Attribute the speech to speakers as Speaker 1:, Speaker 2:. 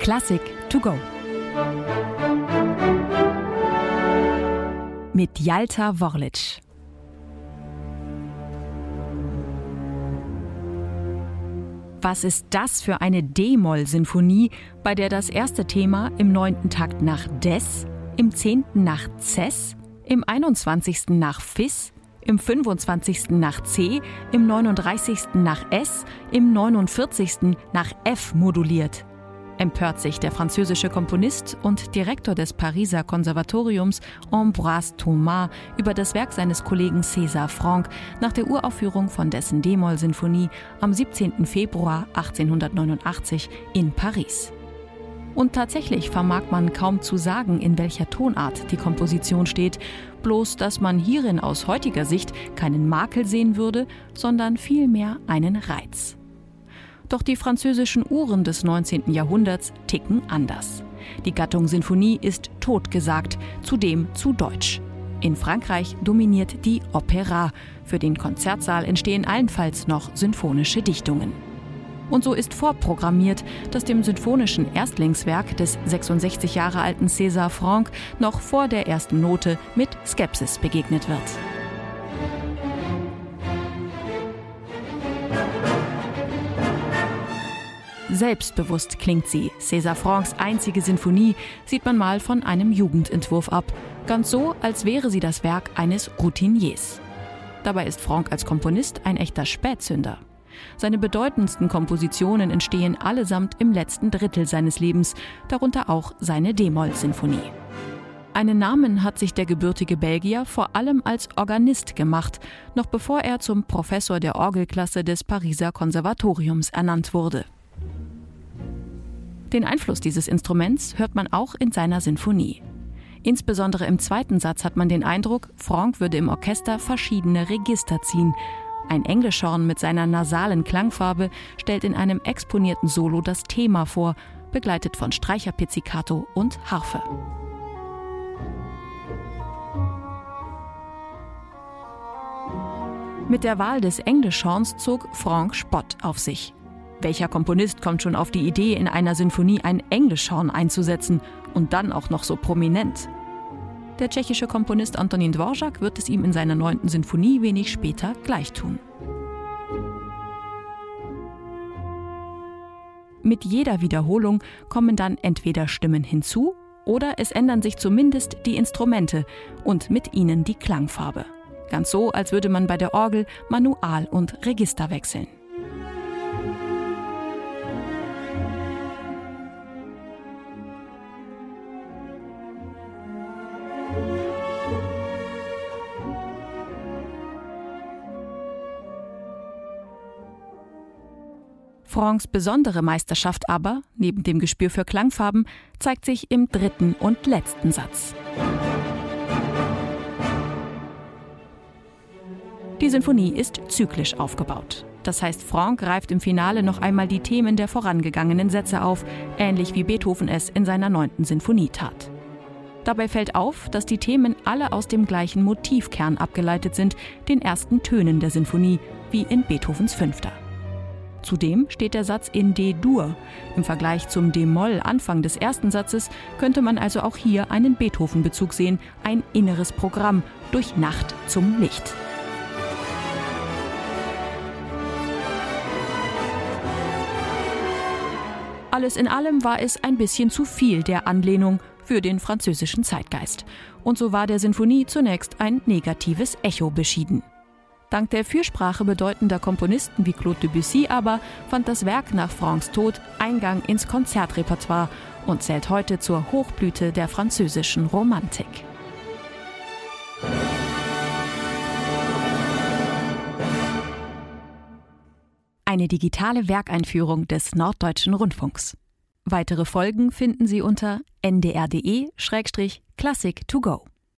Speaker 1: Klassik to go. Mit Jalta Worlic. Was ist das für eine D-Moll-Sinfonie, bei der das erste Thema im neunten Takt nach Des, im zehnten nach Cess, im 21. nach Fis, im 25. nach C, im 39. nach S, im 49. nach F moduliert. Empört sich der französische Komponist und Direktor des Pariser Konservatoriums Ambroise Thomas über das Werk seines Kollegen César Franck nach der Uraufführung von dessen D-Moll-Sinfonie am 17. Februar 1889 in Paris. Und tatsächlich vermag man kaum zu sagen, in welcher Tonart die Komposition steht, bloß dass man hierin aus heutiger Sicht keinen Makel sehen würde, sondern vielmehr einen Reiz. Doch die französischen Uhren des 19. Jahrhunderts ticken anders. Die Gattung Sinfonie ist totgesagt, zudem zu deutsch. In Frankreich dominiert die Opera. Für den Konzertsaal entstehen allenfalls noch sinfonische Dichtungen. Und so ist vorprogrammiert, dass dem sinfonischen Erstlingswerk des 66 Jahre alten César Franck noch vor der ersten Note mit Skepsis begegnet wird. Selbstbewusst klingt sie. César Francs einzige Sinfonie sieht man mal von einem Jugendentwurf ab. Ganz so, als wäre sie das Werk eines Routiniers. Dabei ist Franck als Komponist ein echter Spätzünder. Seine bedeutendsten Kompositionen entstehen allesamt im letzten Drittel seines Lebens, darunter auch seine D-Moll-Sinfonie. Einen Namen hat sich der gebürtige Belgier vor allem als Organist gemacht, noch bevor er zum Professor der Orgelklasse des Pariser Konservatoriums ernannt wurde. Den Einfluss dieses Instruments hört man auch in seiner Sinfonie. Insbesondere im zweiten Satz hat man den Eindruck, Franck würde im Orchester verschiedene Register ziehen, ein Englischhorn mit seiner nasalen Klangfarbe stellt in einem exponierten Solo das Thema vor, begleitet von Streicherpizzicato und Harfe. Mit der Wahl des Englischhorns zog Franck Spott auf sich. Welcher Komponist kommt schon auf die Idee, in einer Sinfonie ein Englischhorn einzusetzen und dann auch noch so prominent? Der tschechische Komponist Antonin Dvorak wird es ihm in seiner neunten Sinfonie wenig später gleich tun. Mit jeder Wiederholung kommen dann entweder Stimmen hinzu oder es ändern sich zumindest die Instrumente und mit ihnen die Klangfarbe. Ganz so, als würde man bei der Orgel Manual und Register wechseln. Francs besondere Meisterschaft aber, neben dem Gespür für Klangfarben, zeigt sich im dritten und letzten Satz. Die Sinfonie ist zyklisch aufgebaut. Das heißt, Franck greift im Finale noch einmal die Themen der vorangegangenen Sätze auf, ähnlich wie Beethoven es in seiner neunten Sinfonie tat. Dabei fällt auf, dass die Themen alle aus dem gleichen Motivkern abgeleitet sind, den ersten Tönen der Sinfonie, wie in Beethovens Fünfter. Zudem steht der Satz in D-Dur. Im Vergleich zum D-Moll Anfang des ersten Satzes könnte man also auch hier einen Beethoven-Bezug sehen, ein inneres Programm durch Nacht zum Licht. Alles in allem war es ein bisschen zu viel der Anlehnung für den französischen Zeitgeist. Und so war der Sinfonie zunächst ein negatives Echo beschieden. Dank der Fürsprache bedeutender Komponisten wie Claude Debussy aber fand das Werk nach Francs Tod Eingang ins Konzertrepertoire und zählt heute zur Hochblüte der französischen Romantik. Eine digitale Werkeinführung des Norddeutschen Rundfunks. Weitere Folgen finden Sie unter ndr.de-classic to go.